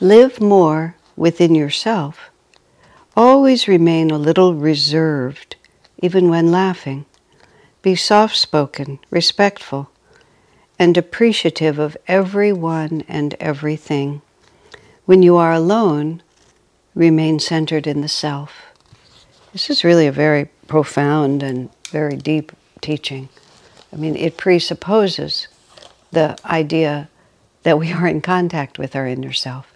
Live more within yourself. Always remain a little reserved, even when laughing. Be soft spoken, respectful, and appreciative of everyone and everything. When you are alone, remain centered in the self. This is really a very profound and very deep teaching. I mean, it presupposes the idea that we are in contact with our inner self.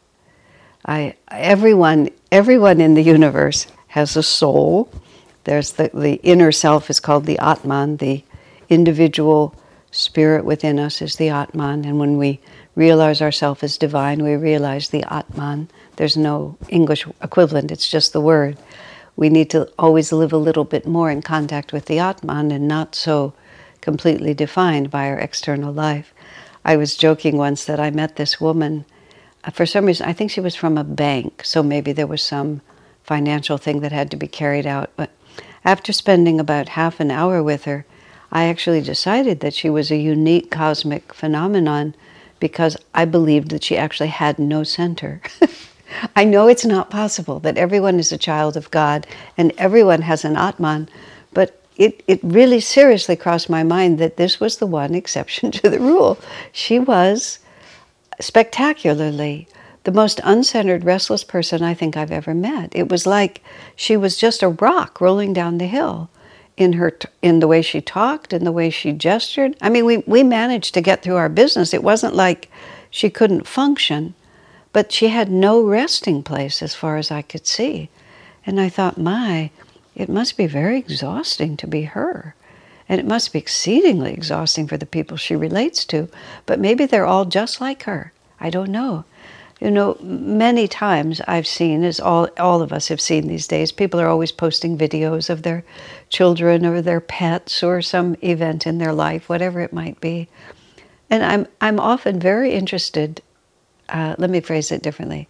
I, everyone, everyone in the universe has a soul. There's the, the inner self is called the Atman. The individual spirit within us is the Atman. And when we realize ourself as divine, we realize the Atman. There's no English equivalent, it's just the word. We need to always live a little bit more in contact with the Atman and not so completely defined by our external life. I was joking once that I met this woman for some reason, I think she was from a bank, so maybe there was some financial thing that had to be carried out. But after spending about half an hour with her, I actually decided that she was a unique cosmic phenomenon because I believed that she actually had no center. I know it's not possible that everyone is a child of God and everyone has an Atman, but it, it really seriously crossed my mind that this was the one exception to the rule. She was spectacularly the most uncentered, restless person I think I've ever met. It was like she was just a rock rolling down the hill in her in the way she talked, in the way she gestured. I mean, we we managed to get through our business. It wasn't like she couldn't function, but she had no resting place as far as I could see. And I thought, my, it must be very exhausting to be her. And it must be exceedingly exhausting for the people she relates to. But maybe they're all just like her. I don't know. You know, many times I've seen, as all, all of us have seen these days, people are always posting videos of their children or their pets or some event in their life, whatever it might be. And I'm, I'm often very interested, uh, let me phrase it differently.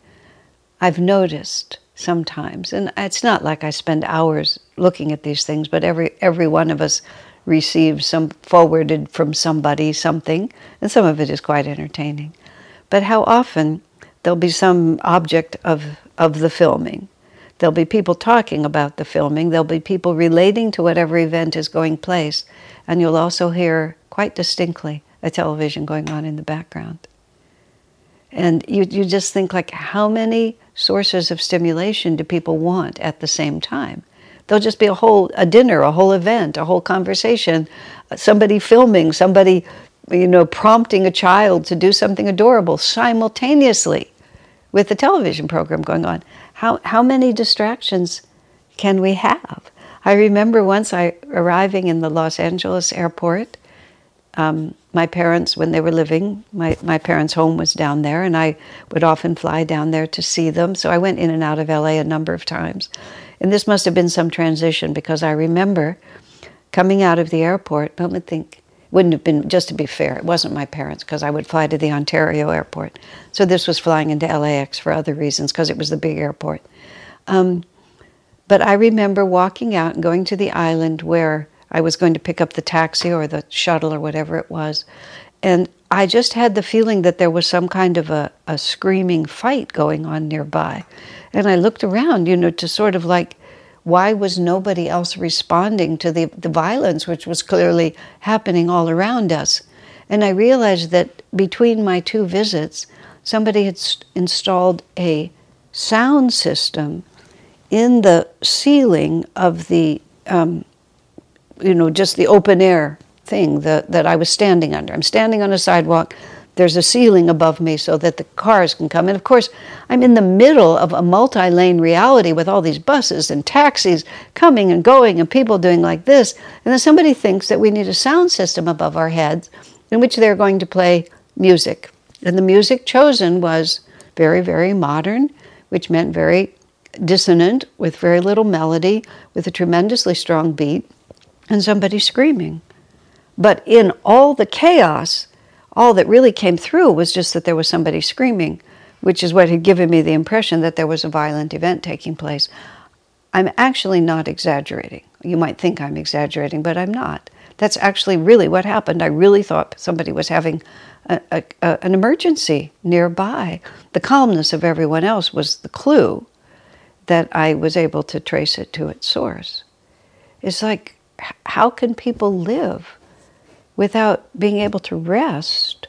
I've noticed sometimes, and it's not like I spend hours looking at these things, but every, every one of us received some forwarded from somebody something, and some of it is quite entertaining. But how often there'll be some object of, of the filming. There'll be people talking about the filming. There'll be people relating to whatever event is going place. And you'll also hear quite distinctly a television going on in the background. And you, you just think like how many sources of stimulation do people want at the same time? There'll just be a whole a dinner, a whole event, a whole conversation, somebody filming, somebody you know prompting a child to do something adorable simultaneously with the television program going on. How how many distractions can we have? I remember once I arriving in the Los Angeles airport. Um, my parents, when they were living, my, my parents' home was down there, and I would often fly down there to see them. So I went in and out of LA a number of times. And this must have been some transition because I remember coming out of the airport, but would think, wouldn't have been, just to be fair, it wasn't my parents because I would fly to the Ontario airport. So this was flying into LAX for other reasons because it was the big airport. Um, but I remember walking out and going to the island where I was going to pick up the taxi or the shuttle or whatever it was. And I just had the feeling that there was some kind of a, a screaming fight going on nearby. And I looked around, you know, to sort of like, why was nobody else responding to the, the violence which was clearly happening all around us? And I realized that between my two visits, somebody had installed a sound system in the ceiling of the, um, you know, just the open air thing that, that I was standing under. I'm standing on a sidewalk there's a ceiling above me so that the cars can come. And of course, I'm in the middle of a multi lane reality with all these buses and taxis coming and going and people doing like this. And then somebody thinks that we need a sound system above our heads in which they're going to play music. And the music chosen was very, very modern, which meant very dissonant, with very little melody, with a tremendously strong beat, and somebody screaming. But in all the chaos, all that really came through was just that there was somebody screaming, which is what had given me the impression that there was a violent event taking place. I'm actually not exaggerating. You might think I'm exaggerating, but I'm not. That's actually really what happened. I really thought somebody was having a, a, a, an emergency nearby. The calmness of everyone else was the clue that I was able to trace it to its source. It's like, how can people live without being able to rest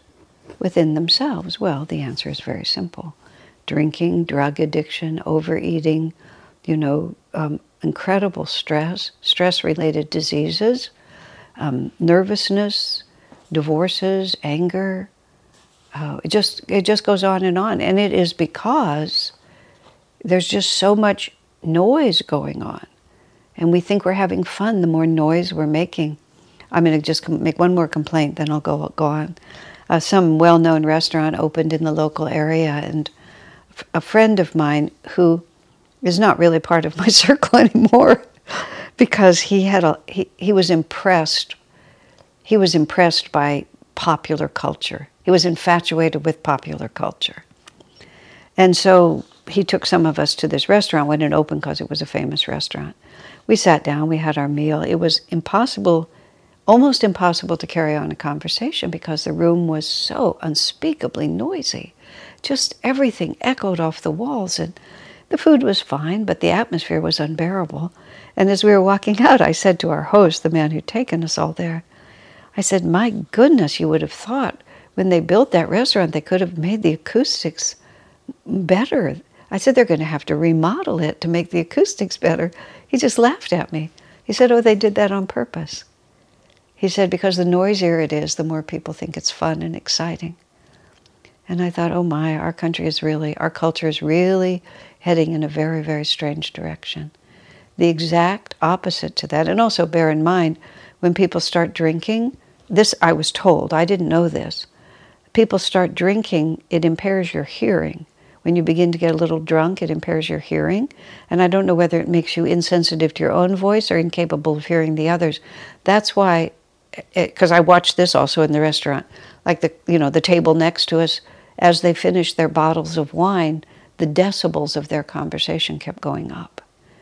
within themselves? Well, the answer is very simple drinking, drug addiction, overeating, you know, um, incredible stress, stress related diseases, um, nervousness, divorces, anger. Uh, it just it just goes on and on, and it is because there's just so much noise going on, and we think we're having fun the more noise we're making. I'm going to just make one more complaint, then I'll go go on. Uh, some well-known restaurant opened in the local area, and a friend of mine who is not really part of my circle anymore because he had a he, he was impressed he was impressed by popular culture. He was infatuated with popular culture. And so he took some of us to this restaurant when it opened because it was a famous restaurant. We sat down we had our meal. It was impossible almost impossible to carry on a conversation because the room was so unspeakably noisy just everything echoed off the walls and the food was fine, but the atmosphere was unbearable. And as we were walking out, I said to our host, the man who'd taken us all there, I said, My goodness, you would have thought when they built that restaurant, they could have made the acoustics better. I said, They're going to have to remodel it to make the acoustics better. He just laughed at me. He said, Oh, they did that on purpose. He said, Because the noisier it is, the more people think it's fun and exciting. And I thought, oh my, our country is really, our culture is really heading in a very, very strange direction. The exact opposite to that. And also bear in mind, when people start drinking, this I was told, I didn't know this. People start drinking, it impairs your hearing. When you begin to get a little drunk, it impairs your hearing. And I don't know whether it makes you insensitive to your own voice or incapable of hearing the others. That's why, Eh, because I watched this also in the restaurant, like the you know the table next to us, as they finished their bottles of wine, the decibels of their conversation kept going up.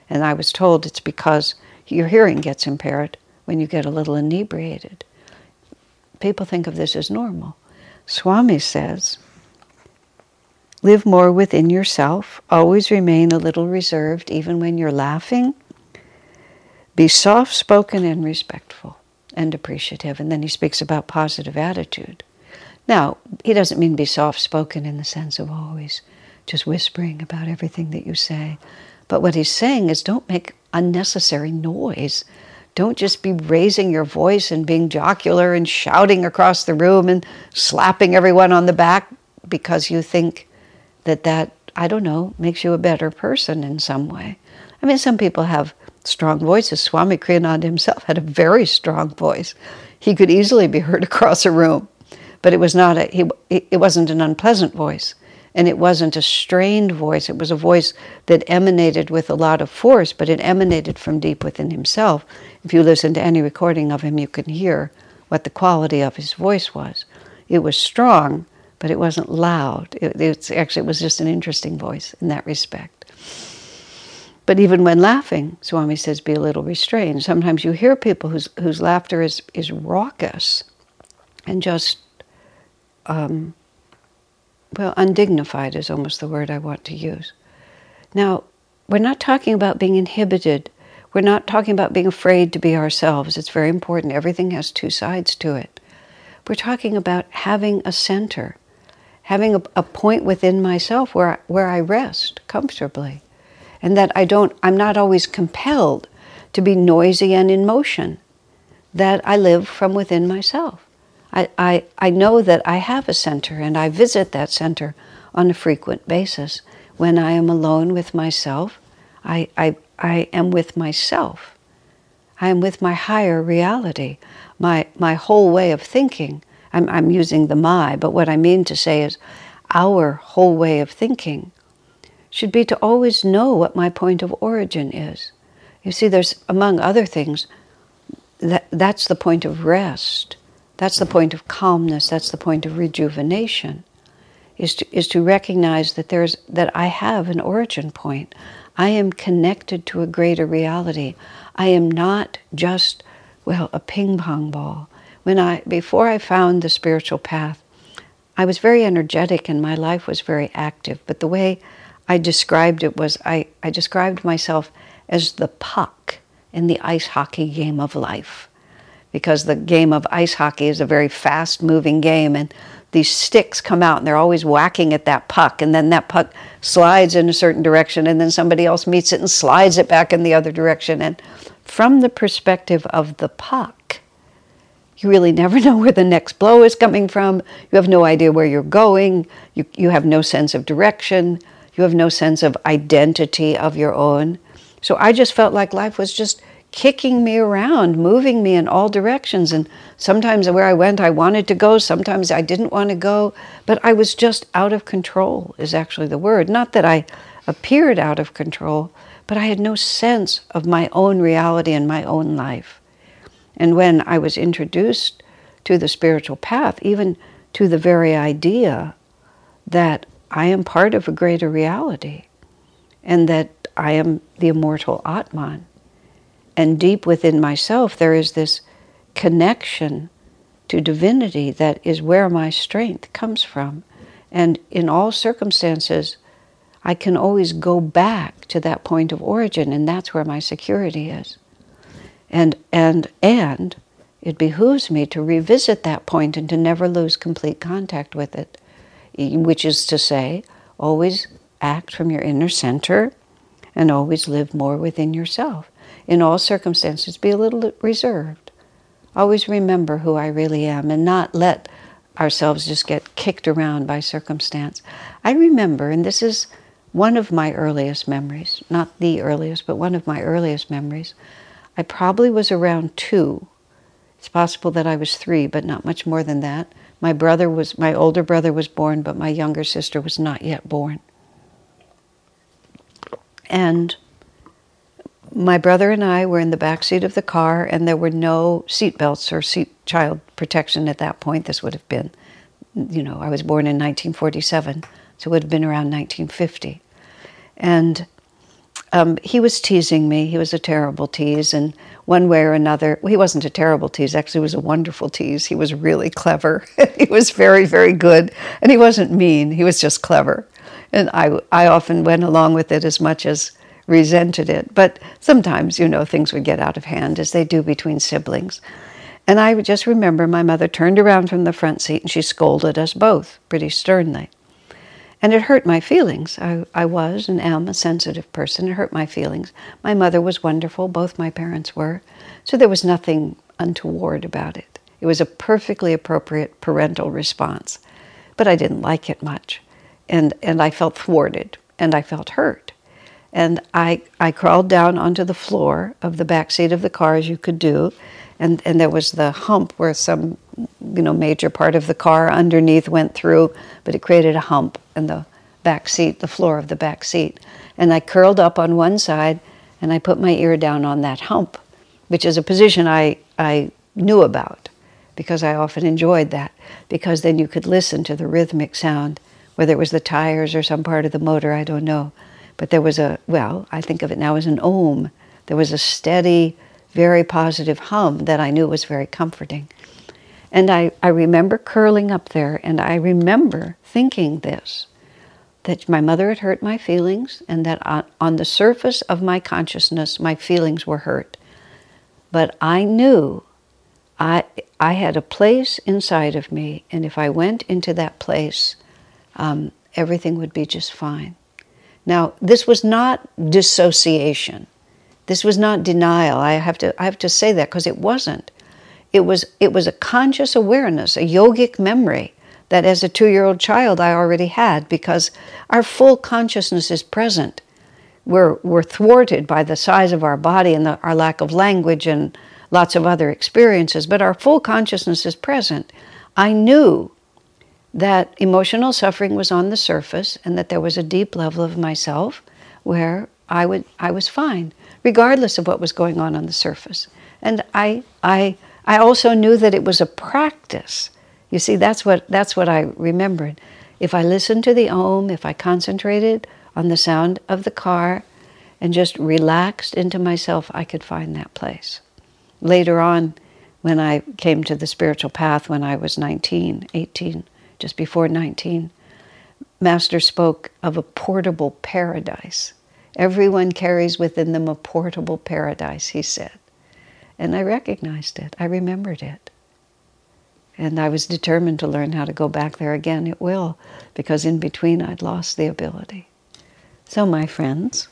And I was told it's because your hearing gets impaired when you get a little inebriated. People think of this as normal. Swami says, live more within yourself, always remain a little reserved even when you're laughing. Be soft spoken and respectful and appreciative. And then he speaks about positive attitude. Now, he doesn't mean be soft spoken in the sense of always just whispering about everything that you say. But what he's saying is don't make unnecessary noise. Don't just be raising your voice and being jocular and shouting across the room and slapping everyone on the back because you think that that, I don't know, makes you a better person in some way. I mean, some people have strong voices. Swami Kriyananda himself had a very strong voice. He could easily be heard across a room, but it was not a, he, it wasn't an unpleasant voice. And it wasn't a strained voice, it was a voice that emanated with a lot of force, but it emanated from deep within himself. If you listen to any recording of him, you can hear what the quality of his voice was. It was strong, but it wasn't loud. It, it's actually it was just an interesting voice in that respect. But even when laughing, Swami says, be a little restrained. Sometimes you hear people whose whose laughter is is raucous, and just um, well, undignified is almost the word I want to use. Now, we're not talking about being inhibited. We're not talking about being afraid to be ourselves. It's very important. Everything has two sides to it. We're talking about having a center, having a, a point within myself where where I rest comfortably, and that I don't. I'm not always compelled to be noisy and in motion. That I live from within myself. I, I, I know that I have a center and I visit that center on a frequent basis. When I am alone with myself, I, I, I am with myself. I am with my higher reality, my, my whole way of thinking. I'm, I'm using the my, but what I mean to say is our whole way of thinking should be to always know what my point of origin is. You see, there's, among other things, that, that's the point of rest. That's the point of calmness. That's the point of rejuvenation. Is to, is to recognize that there's that I have an origin point. I am connected to a greater reality. I am not just well a ping pong ball. When I before I found the spiritual path, I was very energetic and my life was very active. But the way I described it was I, I described myself as the puck in the ice hockey game of life. Because the game of ice hockey is a very fast moving game, and these sticks come out and they're always whacking at that puck, and then that puck slides in a certain direction, and then somebody else meets it and slides it back in the other direction. And from the perspective of the puck, you really never know where the next blow is coming from. You have no idea where you're going. You, you have no sense of direction. You have no sense of identity of your own. So I just felt like life was just kicking me around, moving me in all directions. And sometimes where I went, I wanted to go. Sometimes I didn't want to go. But I was just out of control, is actually the word. Not that I appeared out of control, but I had no sense of my own reality and my own life. And when I was introduced to the spiritual path, even to the very idea that I am part of a greater reality and that I am the immortal Atman. And deep within myself, there is this connection to divinity that is where my strength comes from. And in all circumstances, I can always go back to that point of origin, and that's where my security is. And, and, and it behooves me to revisit that point and to never lose complete contact with it which is to say, always act from your inner center and always live more within yourself. In all circumstances, be a little reserved. Always remember who I really am and not let ourselves just get kicked around by circumstance. I remember, and this is one of my earliest memories, not the earliest, but one of my earliest memories. I probably was around two. It's possible that I was three, but not much more than that. My brother was, my older brother was born, but my younger sister was not yet born. And my brother and I were in the back seat of the car, and there were no seat belts or seat child protection at that point. This would have been, you know, I was born in 1947, so it would have been around 1950. And um, he was teasing me. He was a terrible tease, and one way or another, well, he wasn't a terrible tease. Actually, he was a wonderful tease. He was really clever. he was very, very good, and he wasn't mean. He was just clever, and I, I often went along with it as much as resented it. But sometimes, you know, things would get out of hand, as they do between siblings. And I just remember my mother turned around from the front seat and she scolded us both pretty sternly. And it hurt my feelings. I, I was and am a sensitive person. It hurt my feelings. My mother was wonderful, both my parents were. So there was nothing untoward about it. It was a perfectly appropriate parental response. But I didn't like it much. And, and I felt thwarted and I felt hurt. And I, I crawled down onto the floor of the back seat of the car, as you could do, and, and there was the hump where some you know major part of the car underneath went through, but it created a hump in the back seat, the floor of the back seat. And I curled up on one side and I put my ear down on that hump, which is a position I, I knew about because I often enjoyed that, because then you could listen to the rhythmic sound, whether it was the tires or some part of the motor, I don't know. But there was a, well, I think of it now as an om. There was a steady, very positive hum that I knew was very comforting. And I, I remember curling up there and I remember thinking this that my mother had hurt my feelings and that on, on the surface of my consciousness, my feelings were hurt. But I knew I, I had a place inside of me, and if I went into that place, um, everything would be just fine. Now, this was not dissociation. This was not denial. I have to, I have to say that because it wasn't. It was, it was a conscious awareness, a yogic memory that as a two year old child I already had because our full consciousness is present. We're, we're thwarted by the size of our body and the, our lack of language and lots of other experiences, but our full consciousness is present. I knew that emotional suffering was on the surface and that there was a deep level of myself where I would I was fine regardless of what was going on on the surface. And I I I also knew that it was a practice. You see that's what that's what I remembered. If I listened to the om, if I concentrated on the sound of the car and just relaxed into myself, I could find that place. Later on, when I came to the spiritual path when I was 19, 18, just before 19, Master spoke of a portable paradise. Everyone carries within them a portable paradise, he said. And I recognized it, I remembered it. And I was determined to learn how to go back there again. It will, because in between I'd lost the ability. So, my friends,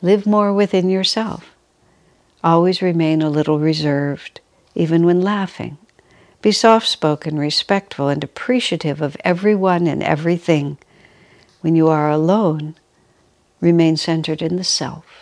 live more within yourself. Always remain a little reserved, even when laughing. Be soft spoken, respectful, and appreciative of everyone and everything. When you are alone, remain centered in the self.